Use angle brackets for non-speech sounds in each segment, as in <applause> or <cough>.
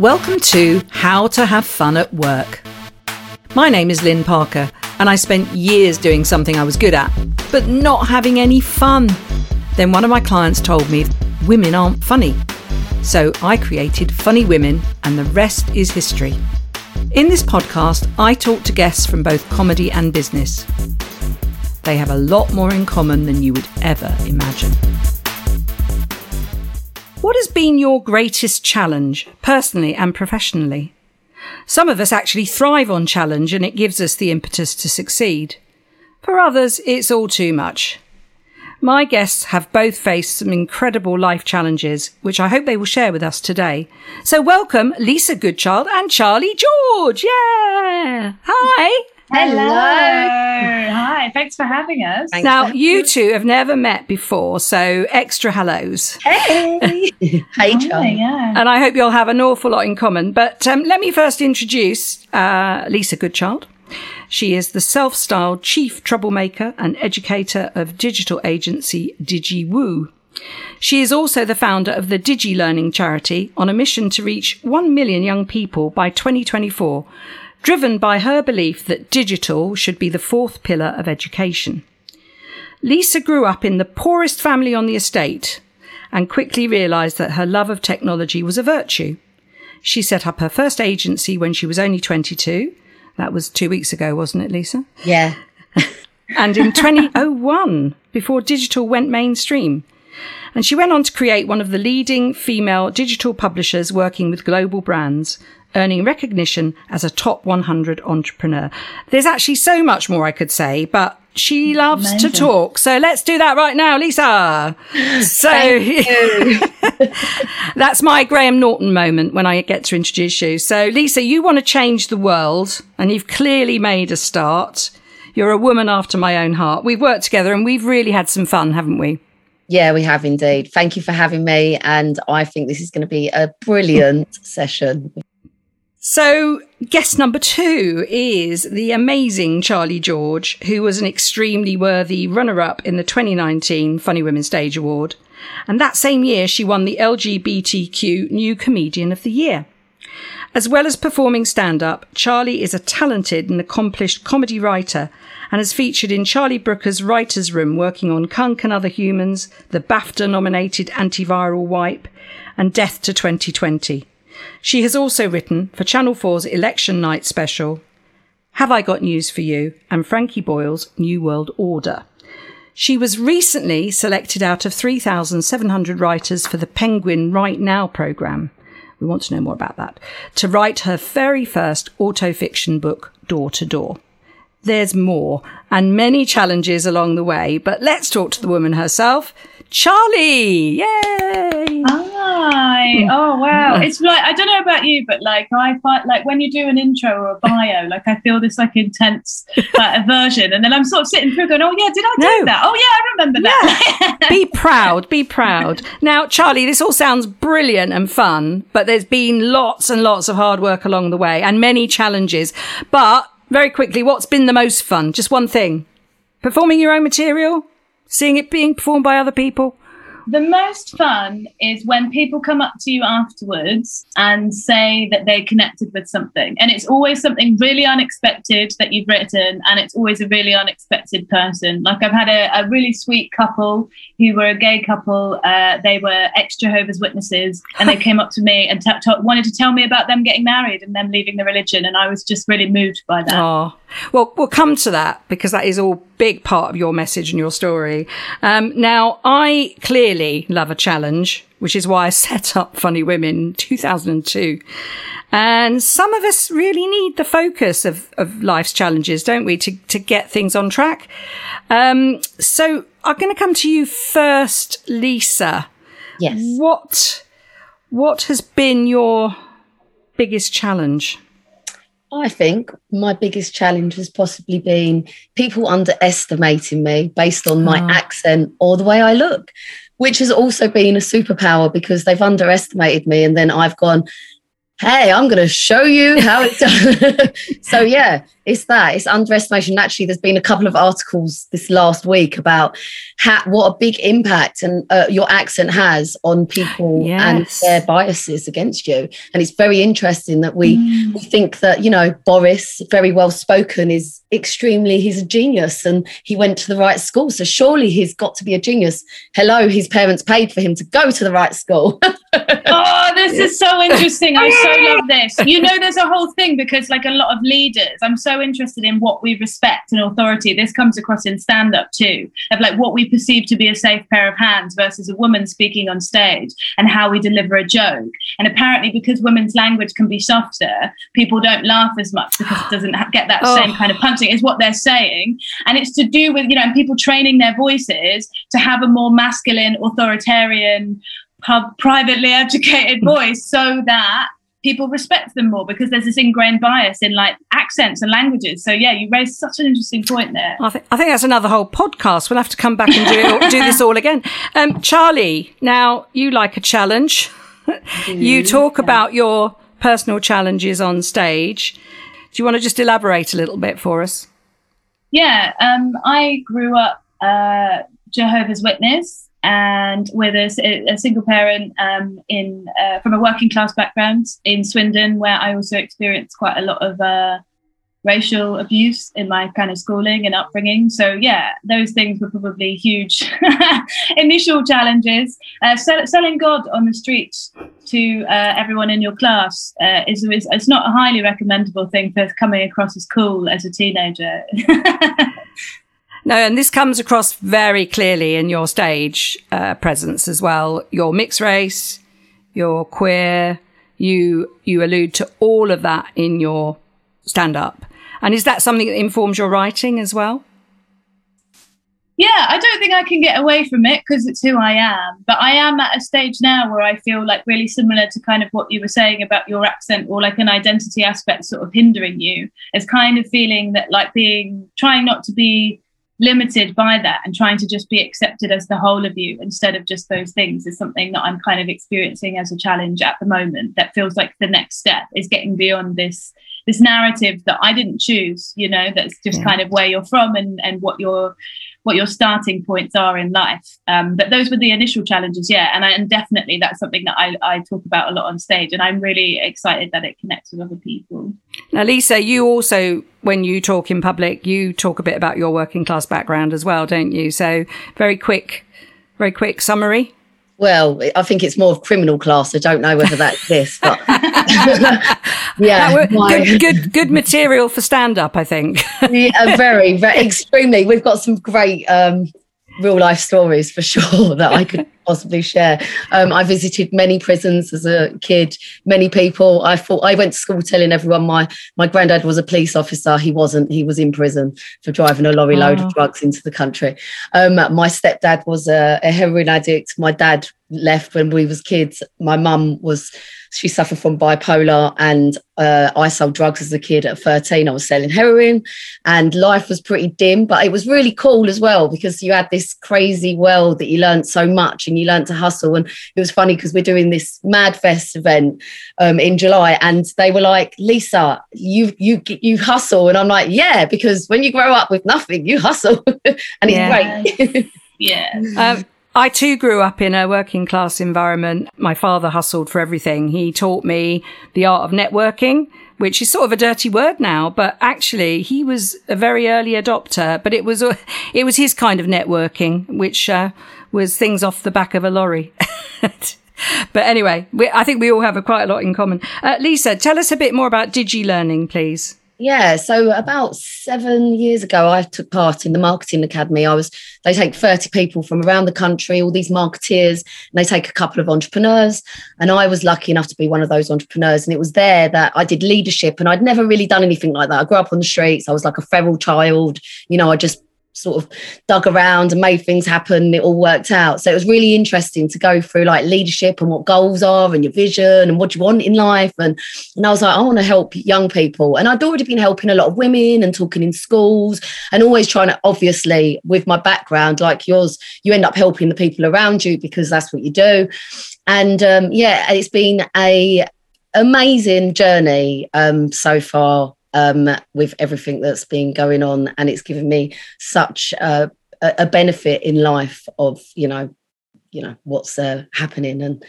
Welcome to How to Have Fun at Work. My name is Lynn Parker, and I spent years doing something I was good at, but not having any fun. Then one of my clients told me women aren't funny. So I created Funny Women, and the rest is history. In this podcast, I talk to guests from both comedy and business. They have a lot more in common than you would ever imagine. What has been your greatest challenge, personally and professionally? Some of us actually thrive on challenge and it gives us the impetus to succeed. For others, it's all too much. My guests have both faced some incredible life challenges, which I hope they will share with us today. So welcome Lisa Goodchild and Charlie George. Yeah. Hi. Hello. Hi. Thanks for having us. Thanks now, you two have never met before, so extra hellos. Hey. <laughs> hey, Charlie. yeah. And I hope you'll have an awful lot in common. But um, let me first introduce uh, Lisa Goodchild. She is the self styled chief troublemaker and educator of digital agency DigiWoo. She is also the founder of the Digi Learning charity on a mission to reach 1 million young people by 2024 driven by her belief that digital should be the fourth pillar of education. Lisa grew up in the poorest family on the estate and quickly realised that her love of technology was a virtue. She set up her first agency when she was only 22. That was two weeks ago, wasn't it, Lisa? Yeah. <laughs> and in 2001, before digital went mainstream. And she went on to create one of the leading female digital publishers working with global brands earning recognition as a top 100 entrepreneur. There's actually so much more I could say, but she loves Amazing. to talk. So let's do that right now, Lisa. So <laughs> that's my Graham Norton moment when I get to introduce you. So Lisa, you want to change the world and you've clearly made a start. You're a woman after my own heart. We've worked together and we've really had some fun, haven't we? Yeah, we have indeed. Thank you for having me. And I think this is going to be a brilliant session. So, guest number two is the amazing Charlie George, who was an extremely worthy runner up in the 2019 Funny Women Stage Award. And that same year, she won the LGBTQ New Comedian of the Year. As well as performing stand up, Charlie is a talented and accomplished comedy writer and has featured in Charlie Brooker's Writer's Room working on Cunk and Other Humans, the BAFTA nominated antiviral wipe, and Death to 2020. She has also written for Channel 4's Election Night special, Have I Got News for You, and Frankie Boyle's New World Order. She was recently selected out of 3,700 writers for the Penguin WriteNow programme. We want to know more about that. To write her very first autofiction book, Door to Door. There's more and many challenges along the way, but let's talk to the woman herself. Charlie! Yay! Hi! Hmm. Oh wow! Hmm. It's like I don't know about you, but like I find like when you do an intro or a <laughs> bio, like I feel this like intense like, aversion, and then I'm sort of sitting through going, "Oh yeah, did I do no. that? Oh yeah, I remember that." Yeah. <laughs> be proud, be proud. Now, Charlie, this all sounds brilliant and fun, but there's been lots and lots of hard work along the way and many challenges. But very quickly, what's been the most fun? Just one thing: performing your own material seeing it being performed by other people? The most fun is when people come up to you afterwards and say that they connected with something. And it's always something really unexpected that you've written, and it's always a really unexpected person. Like I've had a, a really sweet couple who were a gay couple. Uh, they were ex Jehovah's Witnesses, and they <laughs> came up to me and t- t- wanted to tell me about them getting married and them leaving the religion. And I was just really moved by that. Oh, well, we'll come to that because that is all big part of your message and your story. Um, now, I clearly love a challenge, which is why I <laughs> set up Funny Women 2002. And some of us really need the focus of, of life's challenges, don't we, to, to get things on track? Um, so I'm going to come to you first, Lisa. Yes. What, what has been your biggest challenge? I think my biggest challenge has possibly been people underestimating me based on my oh. accent or the way I look, which has also been a superpower because they've underestimated me. And then I've gone, hey, I'm going to show you how it's <laughs> done. so, yeah, it's that. It's underestimation. Actually, there's been a couple of articles this last week about how, what a big impact and uh, your accent has on people yes. and their biases against you. And it's very interesting that we, mm. we think that, you know, Boris, very well spoken, is extremely, he's a genius and he went to the right school. So, surely he's got to be a genius. Hello, his parents paid for him to go to the right school. <laughs> oh, this is so interesting. I so love this. You know, there's a whole thing because, like, a lot of leaders, I'm so interested in what we respect and authority. This comes across in stand up too, of like what we perceive to be a safe pair of hands versus a woman speaking on stage and how we deliver a joke. And apparently, because women's language can be softer, people don't laugh as much because it doesn't get that oh. same kind of punching, is what they're saying. And it's to do with, you know, people training their voices to have a more masculine, authoritarian, pub, privately educated hmm. voice so that people respect them more because there's this ingrained bias in like accents and languages. So yeah, you raised such an interesting point there. I think I think that's another whole podcast. We'll have to come back and do do this all again. Um, Charlie, now you like a challenge. you talk yeah. about your personal challenges on stage. Do you want to just elaborate a little bit for us? Yeah, um, I grew up uh, Jehovah's Witness and with a, a single parent um, in uh, from a working class background in Swindon, where I also experienced quite a lot of uh, racial abuse in my kind of schooling and upbringing. So yeah, those things were probably huge <laughs> initial challenges. Uh, sell, selling God on the streets to uh, everyone in your class uh, is, is it's not a highly recommendable thing for coming across as cool as a teenager. <laughs> No, and this comes across very clearly in your stage uh, presence as well. Your mixed race, your queer, you you allude to all of that in your stand up. And is that something that informs your writing as well? Yeah, I don't think I can get away from it because it's who I am. But I am at a stage now where I feel like really similar to kind of what you were saying about your accent or like an identity aspect sort of hindering you. It's kind of feeling that like being trying not to be limited by that and trying to just be accepted as the whole of you instead of just those things is something that I'm kind of experiencing as a challenge at the moment that feels like the next step is getting beyond this this narrative that I didn't choose you know that's just yeah. kind of where you're from and and what your what your starting points are in life. Um, but those were the initial challenges, yeah. And, I, and definitely that's something that I, I talk about a lot on stage. And I'm really excited that it connects with other people. Now, Lisa, you also, when you talk in public, you talk a bit about your working class background as well, don't you? So, very quick, very quick summary. Well, I think it's more of criminal class. I don't know whether that's this, but <laughs> yeah, good, good, good material for stand up. I think. yeah, very, <laughs> very, extremely. We've got some great um, real life stories for <laughs> sure that I could possibly share. Um, I visited many prisons as a kid, many people. I thought I went to school telling everyone my my granddad was a police officer. He wasn't. He was in prison for driving a lorry load of drugs into the country. Um, my stepdad was a, a heroin addict. My dad left when we was kids. My mum was she suffered from bipolar and uh, I sold drugs as a kid at 13. I was selling heroin and life was pretty dim, but it was really cool as well because you had this crazy world that you learned so much and you learned to hustle. And it was funny because we're doing this Mad Fest event um, in July and they were like, Lisa, you, you, you hustle. And I'm like, yeah, because when you grow up with nothing, you hustle <laughs> and it's great. yeah. <laughs> Um, I too grew up in a working class environment. My father hustled for everything. He taught me the art of networking, which is sort of a dirty word now, but actually he was a very early adopter, but it was, it was his kind of networking, which uh, was things off the back of a lorry. <laughs> but anyway, we, I think we all have a, quite a lot in common. Uh, Lisa, tell us a bit more about Digi Learning, please. Yeah, so about seven years ago, I took part in the marketing academy. I was they take thirty people from around the country, all these marketeers, and they take a couple of entrepreneurs. And I was lucky enough to be one of those entrepreneurs. And it was there that I did leadership, and I'd never really done anything like that. I grew up on the streets. I was like a feral child. You know, I just sort of dug around and made things happen. It all worked out. So it was really interesting to go through like leadership and what goals are and your vision and what you want in life. And, and I was like, I want to help young people. And I'd already been helping a lot of women and talking in schools and always trying to, obviously, with my background like yours, you end up helping the people around you because that's what you do. And um, yeah, it's been a amazing journey um, so far um, with everything that's been going on, and it's given me such a, a benefit in life of you know, you know what's uh, happening and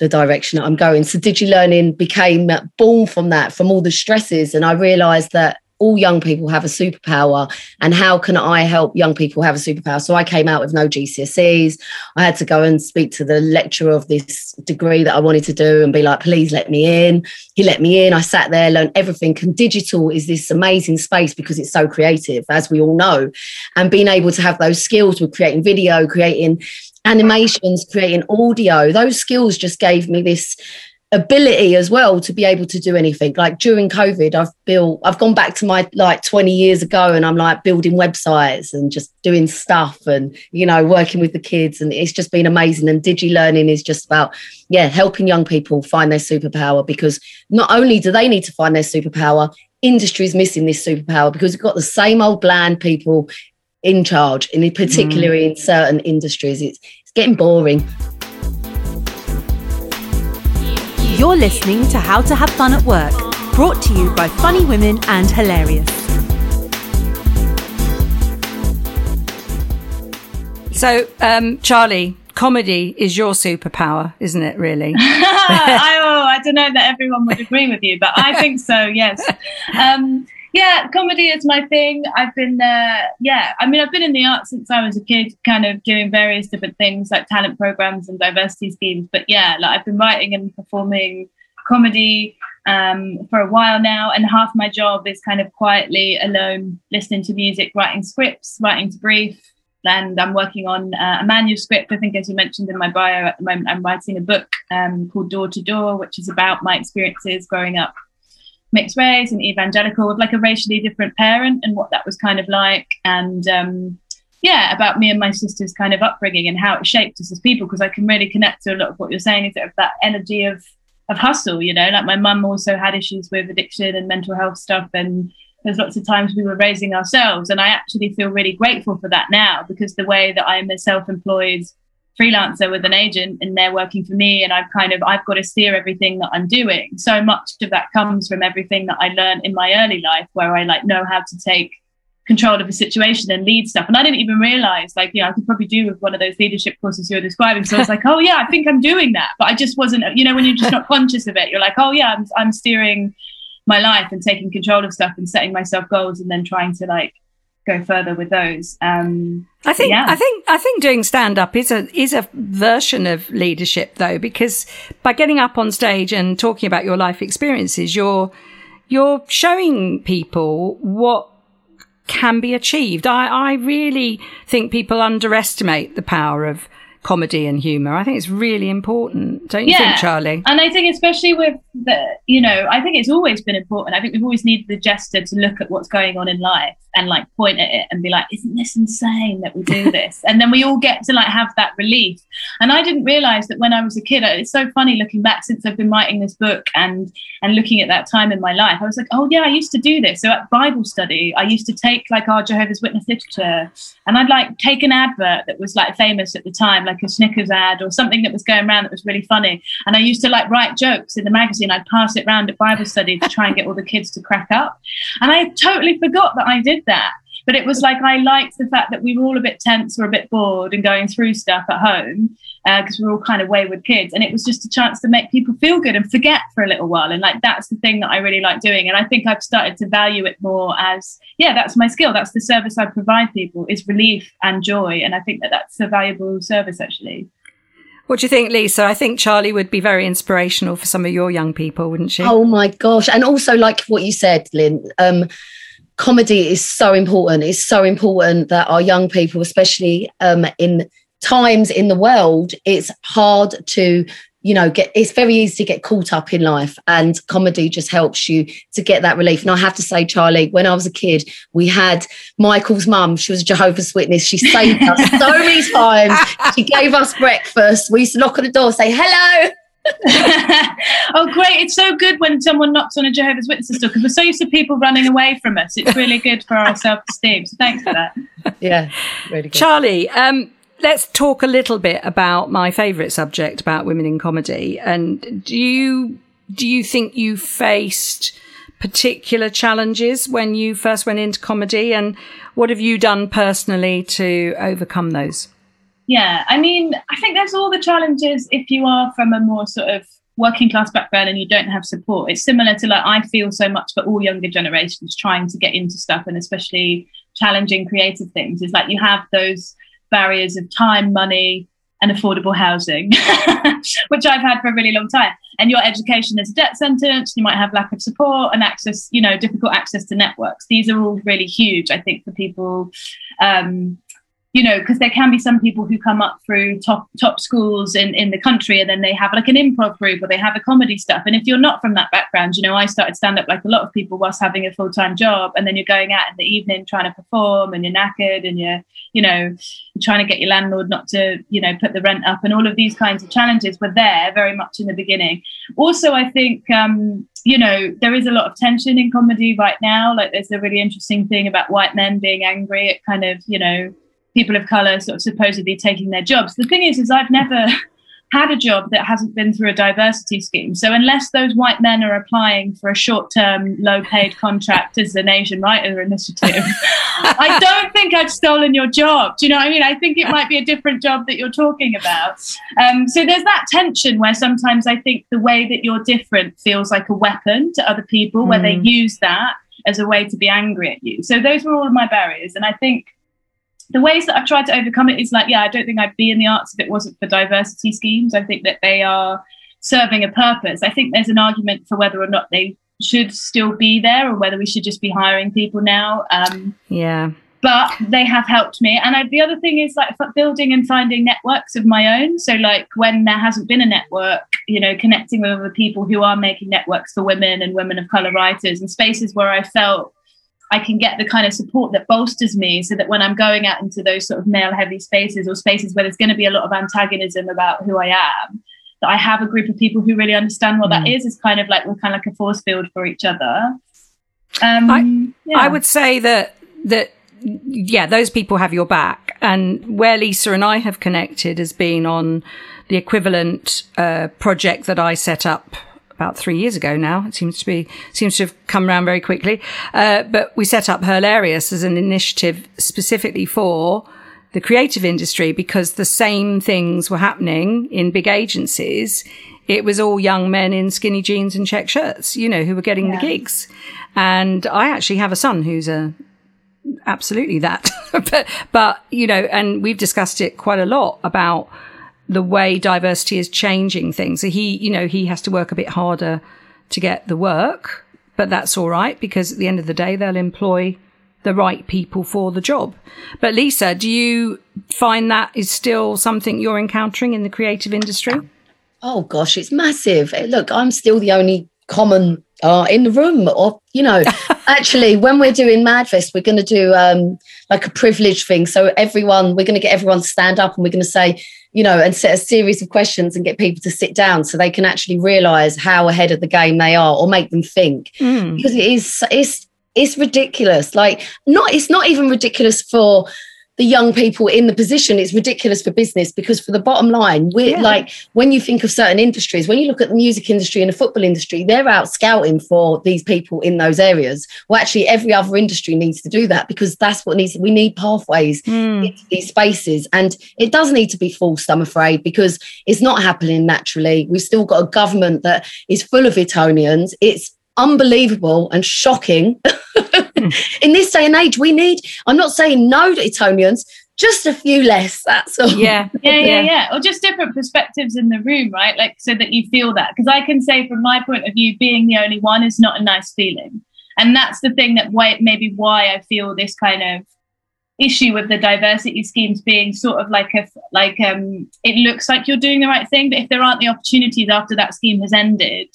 the direction that I'm going. So DigiLearning became born from that, from all the stresses, and I realised that all young people have a superpower and how can I help young people have a superpower? So I came out with no GCSEs. I had to go and speak to the lecturer of this degree that I wanted to do and be like, please let me in. He let me in. I sat there, learned everything. And digital is this amazing space because it's so creative, as we all know. And being able to have those skills with creating video, creating animations, creating audio, those skills just gave me this ability as well to be able to do anything. Like during covid i've built i've gone back to my like 20 years ago and i'm like building websites and just doing stuff and you know working with the kids and it's just been amazing. And digi learning is just about yeah helping young people find their superpower because not only do they need to find their superpower industry is missing this superpower because we've got the same old bland people in charge and particularly mm. in certain industries. It's it's getting boring You're listening to How to Have Fun at Work, brought to you by Funny Women and Herlarious. So, um, Charlie, comedy is your superpower, isn't it, really? <laughs> <laughs> I, oh, I don't know that everyone would agree with you, but I think so, yes. Um, <laughs> yeah, comedy is my thing. I've been there. Yeah, I mean, I've been in the arts since I was a kid, kind of doing various different things like talent programs and diversity schemes. But yeah, like I've been writing and performing comedy um, for a while now, and half my job is kind of quietly alone, listening to music, writing scripts, writing to brief. And I'm working on uh, a manuscript. I think, as you mentioned in my bio, at the moment, I'm writing a book um, called Door to Door, which is about my experiences growing up mixed race and evangelical with like a racially different parent and what that was kind of like. And um, yeah about me and my sister's kind of upbringing and how it shaped us as people because i can really connect to a lot of what you're saying is that, that energy of of hustle you know? Like my mum also had issues with addiction and mental health stuff and there's lots of times we were raising ourselves. And i actually feel really grateful for that now because the way that i'm a self-employed freelancer with an agent and they're working for me and I've kind of I've got to steer everything that I'm doing. So much of that comes from everything that I learned in my early life where I like know how to take control of a situation and lead stuff. And I didn't even realize like, you know, I could probably do with one of those leadership courses you're describing. So I was like, oh yeah, I think I'm doing that. But I just wasn't, you know, when you're just not conscious of it, you're like, oh yeah, I'm, I'm steering my life and taking control of stuff and setting myself goals and then trying to like go further with those. Um, I think yeah. I think I think doing stand up is a is a version of leadership though because by getting up on stage and talking about your life experiences you're you're showing people what can be achieved. I, I really think people underestimate the power of comedy and humor. I think it's really important, don't you yeah. think, Charlie? And I think especially with the, you know, I think it's always been important. I think we've always needed the jester to look at what's going on in life and like point at it and be like, isn't this insane that we do <laughs> this? and then we all get to like have that relief. And I didn't realize that when I was a kid, it's so funny looking back since I've been writing this book and and looking at that time in my life. I was like, oh yeah, I used to do this. So at Bible study, I used to take like our Jehovah's Witness literature and I'd like take an advert that was like famous at the time, like a Snickers ad or something that was going around that was really funny. And I used to like write jokes in the magazine. I'd pass it around at Bible study to try and get all the kids to crack up. And I totally forgot that I did that. But it was like I liked the fact that we were all a bit tense or a bit bored and going through stuff at home because uh, we are all kind of wayward kids. And it was just a chance to make people feel good and forget for a little while. And like that's the thing that I really like doing. And I think I've started to value it more as, yeah, that's my skill. That's the service I provide people is relief and joy. And I think that that's a valuable service actually. What do you think, Lisa? I think Charlie would be very inspirational for some of your young people, wouldn't she? Oh my gosh. And also, like what you said, Lynn, um, comedy is so important. It's so important that our young people, especially um, in times in the world, it's hard to you know get it's very easy to get caught up in life and comedy just helps you to get that relief. And i have to say charlie when i was a kid we had michael's mum. She was a jehovah's witness. She saved us so many times. She gave us breakfast. We used to knock on the door say hello <laughs> oh, great. It's so good when someone knocks on a Jehovah's Witnesses door because we're so used to people running away from us. It's really good for our self esteem. So thanks for that. <laughs> Yeah, really good. Charlie, um, let's talk a little bit about my favourite subject about women in comedy. And do you do you think you faced particular challenges when you first went into comedy? And what have you done personally to overcome those? Yeah, I mean, I think there's all the challenges if you are from a more sort of working class background and you don't have support. It's similar to like I feel so much for all younger generations trying to get into stuff and especially challenging creative things. Is like you have those barriers of time, money, and affordable housing, <laughs> which I've had for a really long time. And your education is a death sentence. You might have lack of support and access, you know, difficult access to networks. These are all really huge, I think, for people um, you know, because there can be some people who come up through top top schools in, in the country and then they have like an improv group or they have a comedy stuff. And if you're not from that background, you know, I started stand up like a lot of people whilst having a full time job, and then you're going out in the evening trying to perform, and you're knackered, and you're, you know, trying to get your landlord not to, you know, put the rent up, and all of these kinds of challenges were there very much in the beginning. Also, I think. Um, you know, there is a lot of tension in comedy right now. Like, there's a really interesting thing about white men being angry at kind of, you know, people of color sort of supposedly taking their jobs. The thing is, is I've never <laughs> had a job that hasn't been through a diversity scheme. So unless those white men are applying for a short-term, low-paid contract as an Asian writer initiative, <laughs> I don't think I've stolen your job. Do you know what I mean? I think it might be a different job that you're talking about. Um, so there's that tension where sometimes I think the way that you're different feels like a weapon to other people, mm. where they hmm. use that as a way to be angry at you. So those were all of my barriers, and I think the ways that I've tried to overcome it is like, yeah, I don't think I'd be in the arts if it wasn't for diversity schemes. I think that they are serving a purpose. I think there's an argument for whether or not they should still be there or whether we should just be hiring people now. Um, yeah. But they have helped me. And I, the other thing is like building and finding networks of my own. So, like, when there hasn't been a network, you know, connecting with other people who are making networks for women and women of color writers and spaces where I felt I can get the kind of support that bolsters me so that when I'm going out into those sort of male heavy spaces or spaces where there's going to be a lot of antagonism about who I am, that I have a group of people who really understand what mm. that is. Is kind of like we're kind of like a force field for each other. Um, I, yeah. I would say that that yeah, those people have your back. And where Lisa and I have connected has been on the equivalent uh, project that I set up about three years ago now. It seems to be seems to have come around very quickly. Uh, but we set up Herlarious as an initiative specifically for the creative industry because the same things were happening in big agencies. It was all young men in skinny jeans and check shirts, you know, who were getting yeah. the gigs. And I actually have a son who's a absolutely that, <laughs> but, but, you know, and we've discussed it quite a lot about the way diversity is changing things. So he, you know, he has to work a bit harder to get the work, but that's all right because at the end of the day, they'll employ the right people for the job. But Lisa, do you find that is still something you're encountering in the creative industry? Oh gosh, it's massive. Look, I'm still the only common uh, in the room or you know <laughs> actually when we're doing madfest we're going to do um, like a privilege thing so everyone we're going to get everyone to stand up and we're going to say you know, and set a series of questions and get people to sit down so they can actually realize how ahead of the game they are or make them think. Mm. Because it is it's it's ridiculous. Like not it's not even ridiculous for the young people in the position it's ridiculous for business because for the bottom line we're yeah. like when you think of certain industries when you look at the music industry and the football industry they're out scouting for these people in those areas well actually every other industry needs to do that because that's what needs we need pathways mm. into these spaces and it does need to be forced i'm afraid because it's not happening naturally we've still got a government that is full of etonians it's unbelievable and shocking. <laughs> <laughs> in this day and age, we need, I'm not saying no to Etonians, just a few less. That's all. <laughs> Yeah. Yeah, yeah, yeah. Or just different perspectives in the room, right? Like so that you feel that. Because I can say from my point of view, being the only one is not a nice feeling. And that's the thing that why maybe why I feel this kind of issue with the diversity schemes being sort of like a like um it looks like you're doing the right thing, but if there aren't the opportunities after that scheme has ended,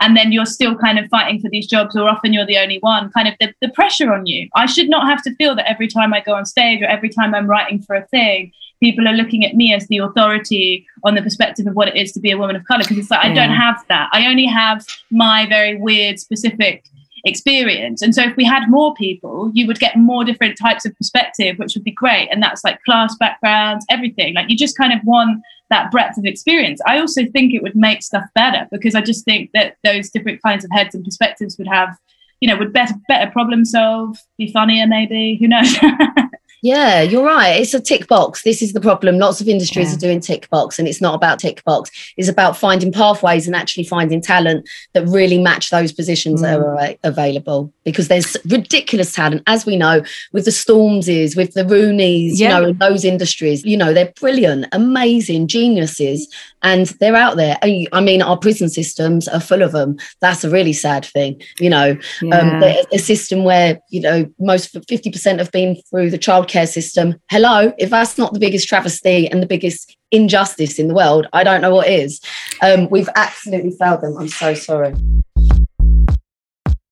and then you're still kind of fighting for these jobs or often you're the only one kind of the, the pressure on you. I should not have to feel that every time i go on stage or every time i'm writing for a thing people are looking at me as the authority on the perspective of what it is to be a woman of color because it's like yeah. i don't have that. I only have my very weird specific experience. And so if we had more people you would get more different types of perspective which would be great. And that's like class backgrounds everything. Like you just kind of want that breadth of experience. I also think it would make stuff better because I just think that those different kinds of heads and perspectives would have, you know, would better better problem solve, be funnier maybe. Who knows? <laughs> Yeah, you're right. It's a tick box. This is the problem. Lots of industries Yeah. are doing tick box, and it's not about tick box. It's about finding pathways and actually finding talent that really match those positions that are available. Because there's ridiculous talent, as we know, with the Stormzys, with the Roonies, Yeah. you know, in those industries. You know, they're brilliant, amazing geniuses, and they're out there. I mean, our prison systems are full of them. That's a really sad thing. You know, Yeah. um, a system where you know most 50% have been through the childcare system hello if that's not the biggest travesty and the biggest injustice in the world i don't know what is um, we've absolutely failed them i'm so sorry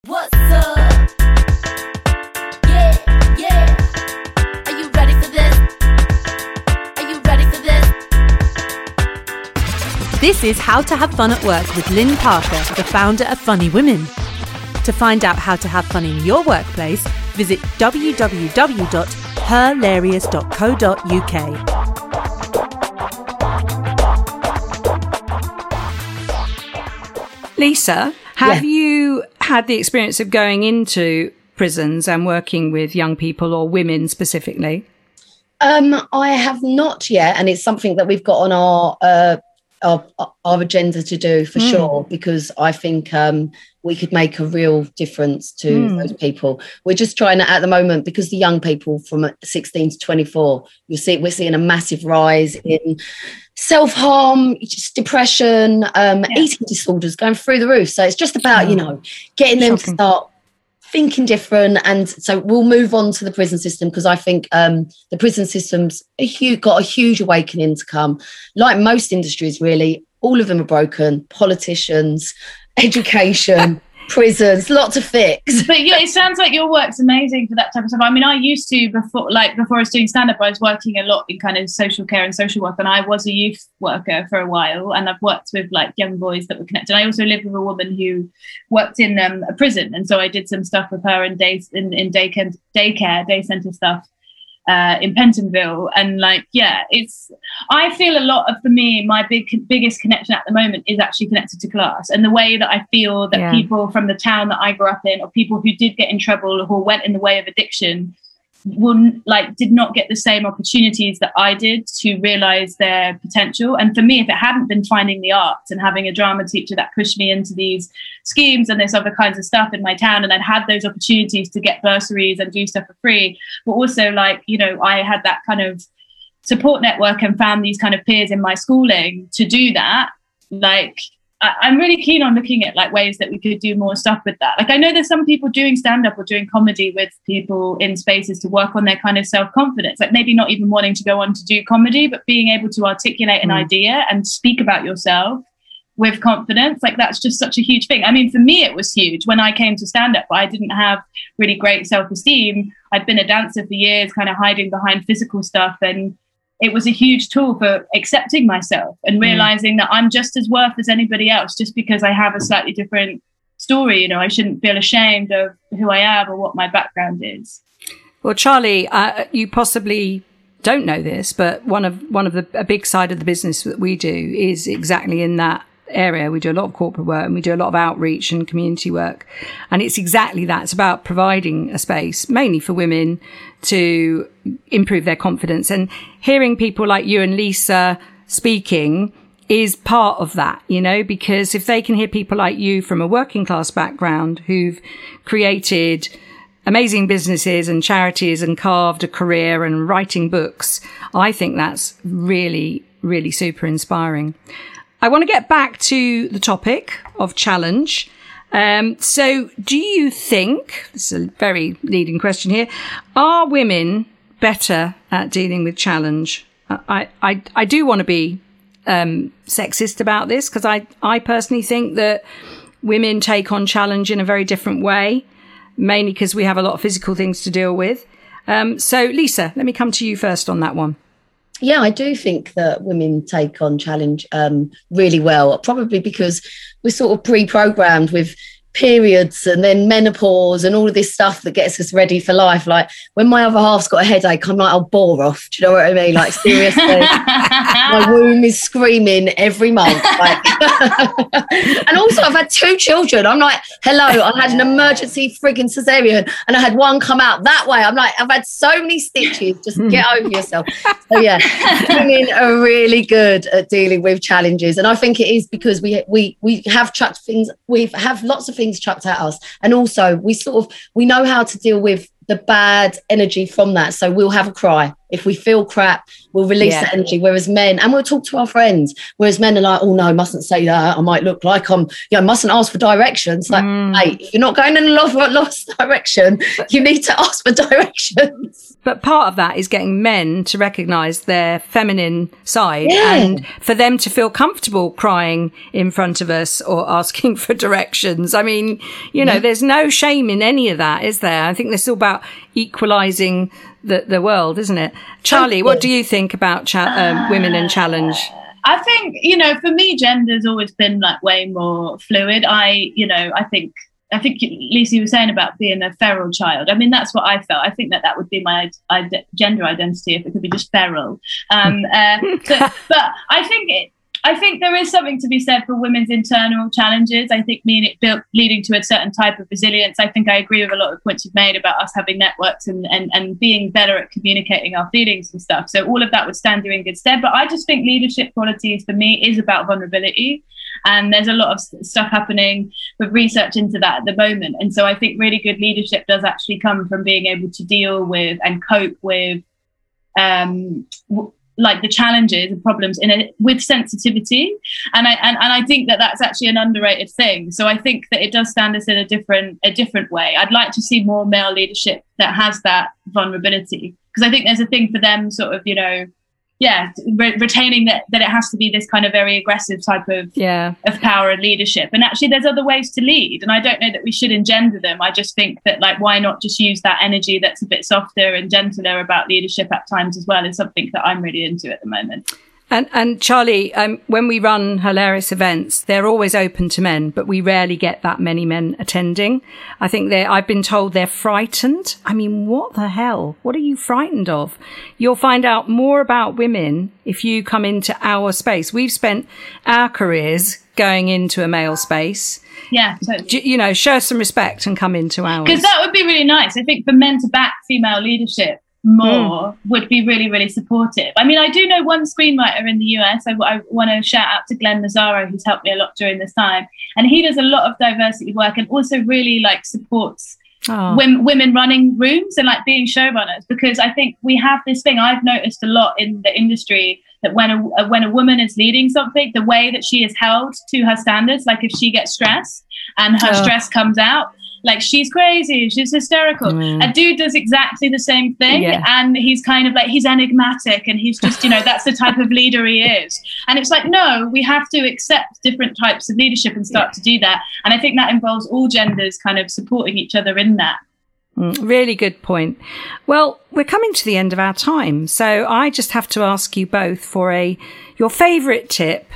What's up? Yeah, yeah. Are you ready for this? Are you ready for this? This is How to Have Fun at Work with Lynn Parker, the founder of Funny Women. To find out how to have fun in your workplace, visit www.herlarious.co.uk. Lisa, have Yeah. you had the experience of going into prisons and working with young people or women specifically? um, i have not yet and it's something that we've got on our uh, our, our agenda to do for Mm. sure because i think um, we could make a real difference to Mm. those people we're just trying to at the moment because the young people from 16 to 24 you see we're seeing a massive rise in self-harm just depression um, Yeah. eating disorders going through the roof so it's just about you Mm. know getting them Shocking. to start thinking different. And so we'll move on to the prison system because i think um, the prison system's a huge, got a huge awakening to come. Like most industries really all of them are broken. Politicians <laughs> education prisons lots to fix but yeah, it sounds like your work's amazing for that type of stuff. I mean, I used to before, like before I was doing stand up, I was working a lot in kind of social care and social work, and I was a youth worker for a while, and I've worked with like young boys that were connected. I also lived with a woman who worked in um, a prison, and so I did some stuff with her in days in in daycare, daycare, day center stuff. Uh, in Pentonville, and like, yeah, it's. I feel a lot of for me, my big biggest connection at the moment is actually connected to class, and the way that I feel that Yeah. people from the town that I grew up in, or people who did get in trouble or went in the way of addiction, will like did not get the same opportunities that I did to realize their potential. And for me, if it hadn't been finding the arts and having a drama teacher that pushed me into these schemes and this other kinds of stuff in my town, and I'd had those opportunities to get bursaries and do stuff for free, but also like you know I had that kind of support network and found these kind of peers in my schooling to do that like I, I'm really keen on looking at like ways that we could do more stuff with that. Like I know there's some people doing stand up or doing comedy with people in spaces to work on their kind of self confidence. Like maybe not even wanting to go on to do comedy, but being able to articulate an Mm. idea and speak about yourself with confidence. Like that's just such a huge thing. I mean, for me, it was huge when I came to stand up. But I didn't have really great self esteem. I'd been a dancer for years, kind of hiding behind physical stuff and it was a huge tool for accepting myself and realizing that I'm just as worth as anybody else just because I have a slightly different story. You know, I shouldn't feel ashamed of who I am or what my background is. Well, Charlie, uh, you possibly don't know this, but one of one of the a big side of the business that we do is exactly in that area. We do a lot of corporate work and we do a lot of outreach and community work, and it's exactly that. It's about providing a space, mainly for women, to improve their confidence. And hearing people like you and Lisa speaking is part of that, you know, because if they can hear people like you from a working class background who've created amazing businesses and charities and carved a career and writing books, I think that's really, really super inspiring. I want to get back to the topic of challenge. Um, so, do you think, this is a very leading question here, are women better at dealing with challenge? I, I, I do want to be um, sexist about this because I, I personally think that women take on challenge in a very different way, mainly because we have a lot of physical things to deal with. Um, so, Lisa, let me come to you first on that one. Yeah, I do think that women take on challenge um, really well, probably because we're sort of pre programmed with periods and then menopause and all of this stuff that gets us ready for life. Like when my other half's got a headache, I'm like, I'll bore off. Do you know what I mean? Like seriously, <laughs> my womb is screaming every month. Like, <laughs> and also I've had two children. I'm like, hello, I had an emergency frigging cesarean and I had one come out that way. I'm like, I've had so many stitches. Just get hmm. over yourself. So yeah, women are really good at dealing with challenges, and I think it is because we we we have chucked things. We have lots of things chucked at us, and also we sort of we know how to deal with the bad energy from that. So we'll have a cry. If we feel crap, we'll release Yeah. that energy. Whereas men, and we'll talk to our friends. Whereas men are like, oh no, I mustn't say that. I might look like I'm, you know, mustn't ask for directions. Like, Mm. hey, if you're not going in a lost, <laughs> lost direction, you need to ask for <laughs> directions. But part of that is getting men to recognize their feminine side Yeah. and for them to feel comfortable crying in front of us or asking <laughs> for directions. I mean, you know, there's no shame in any of that, is there? I think this is all about equalizing the, the world, isn't it? Charlie, what do you think about cha- um, women and challenge? I think, you know, for me, gender's always been like way more fluid. I, you know, I think, I think Lisa you were saying about being a feral child. I mean, that's what I felt. I think that that would be my gender identity if it could be just feral. Um, uh, but, <laughs> but I think it, I think there is something to be said for women's internal challenges. I think mean it built leading to a certain type of resilience. I think I agree with a lot of points you've made about us having networks and, and, and being better at communicating our feelings and stuff. So all of that would stand you in good stead. But I just think leadership qualities for me is about vulnerability. And there's a lot of stuff happening with research into that at the moment. And so I think really good leadership does actually come from being able to deal with and cope with um, like the challenges and problems in it with sensitivity. And I and, and I think that that's actually an underrated thing. So I think that it does stand us in a different a different way. I'd like to see more male leadership that has that vulnerability because I think there's a thing for them sort of you know yeah re- retaining that that it has to be this kind of very aggressive type of Yeah. of power and leadership. And actually, there's other ways to lead. And I don't know that we should engender them. I just think that, like, why not just use that energy that's a bit softer and gentler about leadership at times as well is something that I'm really into at the moment. And and Charlie, um, when we run Herlarious events, they're always open to men, but we rarely get that many men attending. I think they I've been told they're frightened. I mean, what the hell? What are you frightened of? You'll find out more about women if you come into our space. We've spent our careers going into a male space. Yeah, totally. You know, show some respect and come into ours. Because that would be really nice. I think for men to back female leadership Mm. more would be really, really supportive. I mean, I do know one screenwriter in the US. I, I want to shout out to Glenn Nazaro, who's helped me a lot during this time. And he does a lot of diversity work and also really like supports Oh. women, women running rooms and like being showrunners because I think we have this thing I've noticed a lot in the industry that when a uh, when a woman is leading something, the way that she is held to her standards, like if she gets stressed and her Oh. stress comes out, like she's crazy, she's hysterical. Mm. A dude does exactly the same thing, Yeah. and he's kind of like he's enigmatic, and he's just you know that's the type of leader he is. And it's like no, we have to accept different types of leadership and start to do that. And I think that involves all genders kind of supporting each other in that. Mm, Really good point. Well, we're coming to the end of our time, so I just have to ask you both for a your favourite tip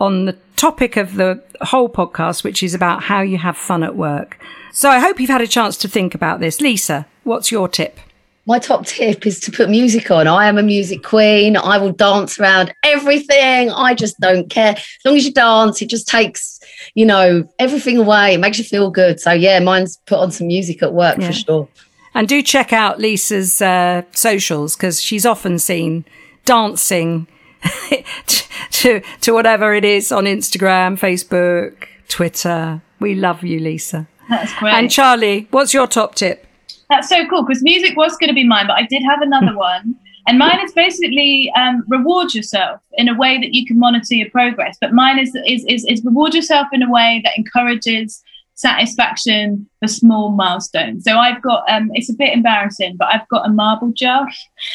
on the topic of the whole podcast, which is about how you have fun at work. So I hope you've had a chance to think about this. Lisa, what's your tip? My top tip is to put music on. I am a music queen. I will dance around everything. I just don't care. As long as you dance, it just takes, you know, everything away. It makes you feel good. So yeah, mine's put on some music at work Yeah. for sure. And do check out Lisa's uh, socials because she's often seen dancing <laughs> to to whatever it is on Instagram, Facebook, Twitter. We love you, Lisa. That's great. And Charlie, what's your top tip? That's so cool because music was going to be mine, but I did have another <laughs> one. And mine is basically um, reward yourself in a way that you can monitor your progress. But mine is, is, is, is reward yourself in a way that encourages satisfaction for small milestones. So I've got, um, it's a bit embarrassing, but I've got a marble jar.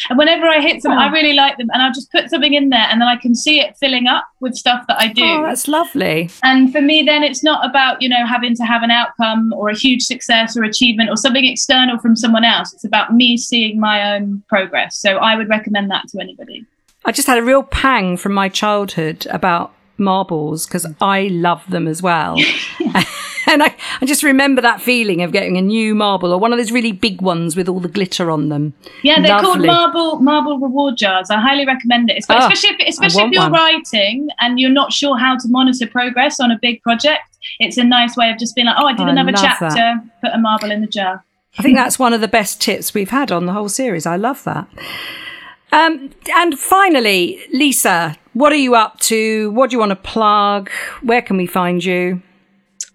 And whenever I hit something, I really like them. And I'll just put something in there and then I can see it filling up with stuff that I do. Oh, that's lovely. And for me, then it's not about, you know, having to have an outcome or a huge success or achievement or something external from someone else. It's about me seeing my own progress. So I would recommend that to anybody. I just had a real pang from my childhood about marbles because I love them as well. <laughs> <laughs> and I, I just remember that feeling of getting a new marble or one of those really big ones with all the glitter on them. Yeah, they're called marble marble reward jars. I highly recommend it, Ah, especially if, especially if you're one. writing and you're not sure how to monitor progress on a big project. It's a nice way of just being like, oh, I did I another chapter, that. put a marble in the jar. I think that's one of the best tips we've had on the whole series. I love that. Um, and finally, Lisa, what are you up to? What do you want to plug? Where can we find you?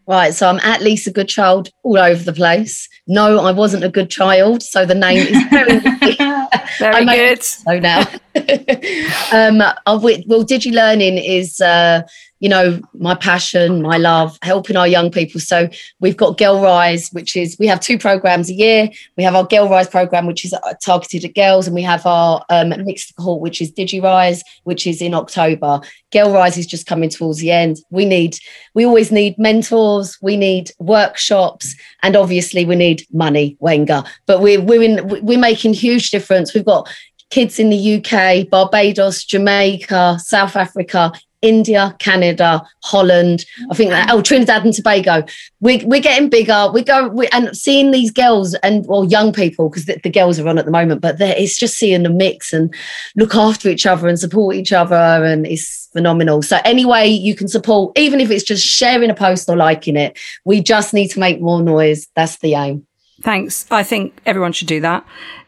Right, so I'm at Lisa Goodchild all over the place. No, I wasn't a good child, so the name is very <laughs> <laughs> Very good. so now. <laughs> um, of which, well, DigiLearning is, uh, you know, my passion, my love, helping our young people. So we've got Girl Rise, which is we have two programs a year. We have our Girl Rise program, which is uh, targeted at girls, and we have our um, mixed cohort, which is DigiRise, which is in October. Girl Rise is just coming towards the end. We need, we always need mentors, we need workshops, and obviously we need money, Wenger. But we're we're in, we're making huge difference. We've got kids in the UK, Barbados, Jamaica, South Africa, India, Canada, Holland. I think that oh Trinidad and Tobago. We're we're getting bigger. We go we, and seeing these girls and well young people because the, the girls are on at the moment, but it's just seeing the mix and look after each other and support each other and it's phenomenal. So anyway, you can support even if it's just sharing a post or liking it. We just need to make more noise. That's the aim. Thanks. I think everyone should do that.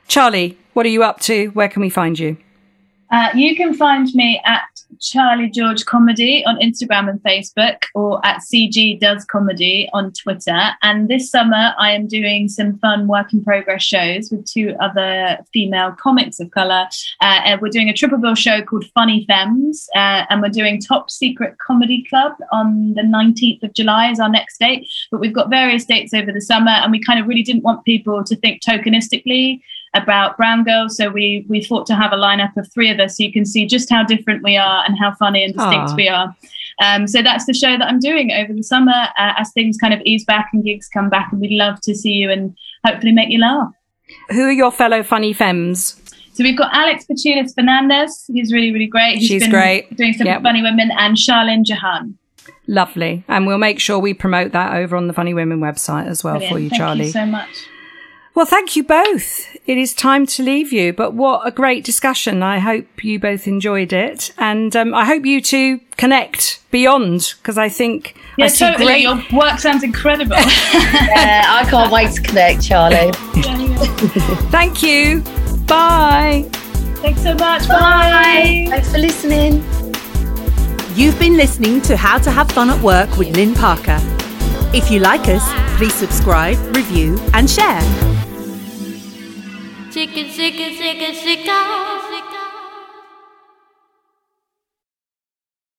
Charlie, what are you up to? Where can we find you? Uh, you can find me at Charlie George Comedy on Instagram and Facebook, or at CG Does Comedy on Twitter. And this summer, I am doing some fun work in progress shows with two other female comics of color. Uh, and we're doing a triple bill show called Funny Femmes, uh, and we're doing Top Secret Comedy Club on the 19th of July is our next date. But we've got various dates over the summer, and we kind of really didn't want people to think tokenistically about brown girls so we we thought to have a lineup of three of us so you can see just how different we are and how funny and distinct Aw. we are um, so that's the show that i'm doing over the summer uh, as things kind of ease back and gigs come back and we'd love to see you and hopefully make you laugh Who are your fellow funny femmes? so we've got alex Pachulis fernandez He's really really great He's She's been great. doing some Yep. funny women and charlene jahan Lovely. And we'll make sure we promote that over on the Funny Women website as well for you, thank Charlie. you so much Well, thank you both. It is time to leave you, but what a great discussion. I hope you both enjoyed it. And um, I hope you two connect beyond because I think I yeah see totally great. your work sounds incredible <laughs> Yeah, I can't wait to connect, Charlie. <laughs> Thank you. Bye. thanks so much bye. Thanks for listening. You've been listening to How to Have Fun at Work with Lynn Parker. If you like us, please subscribe, review, and share. Chicken, chicken, chicken, chicken, chicken.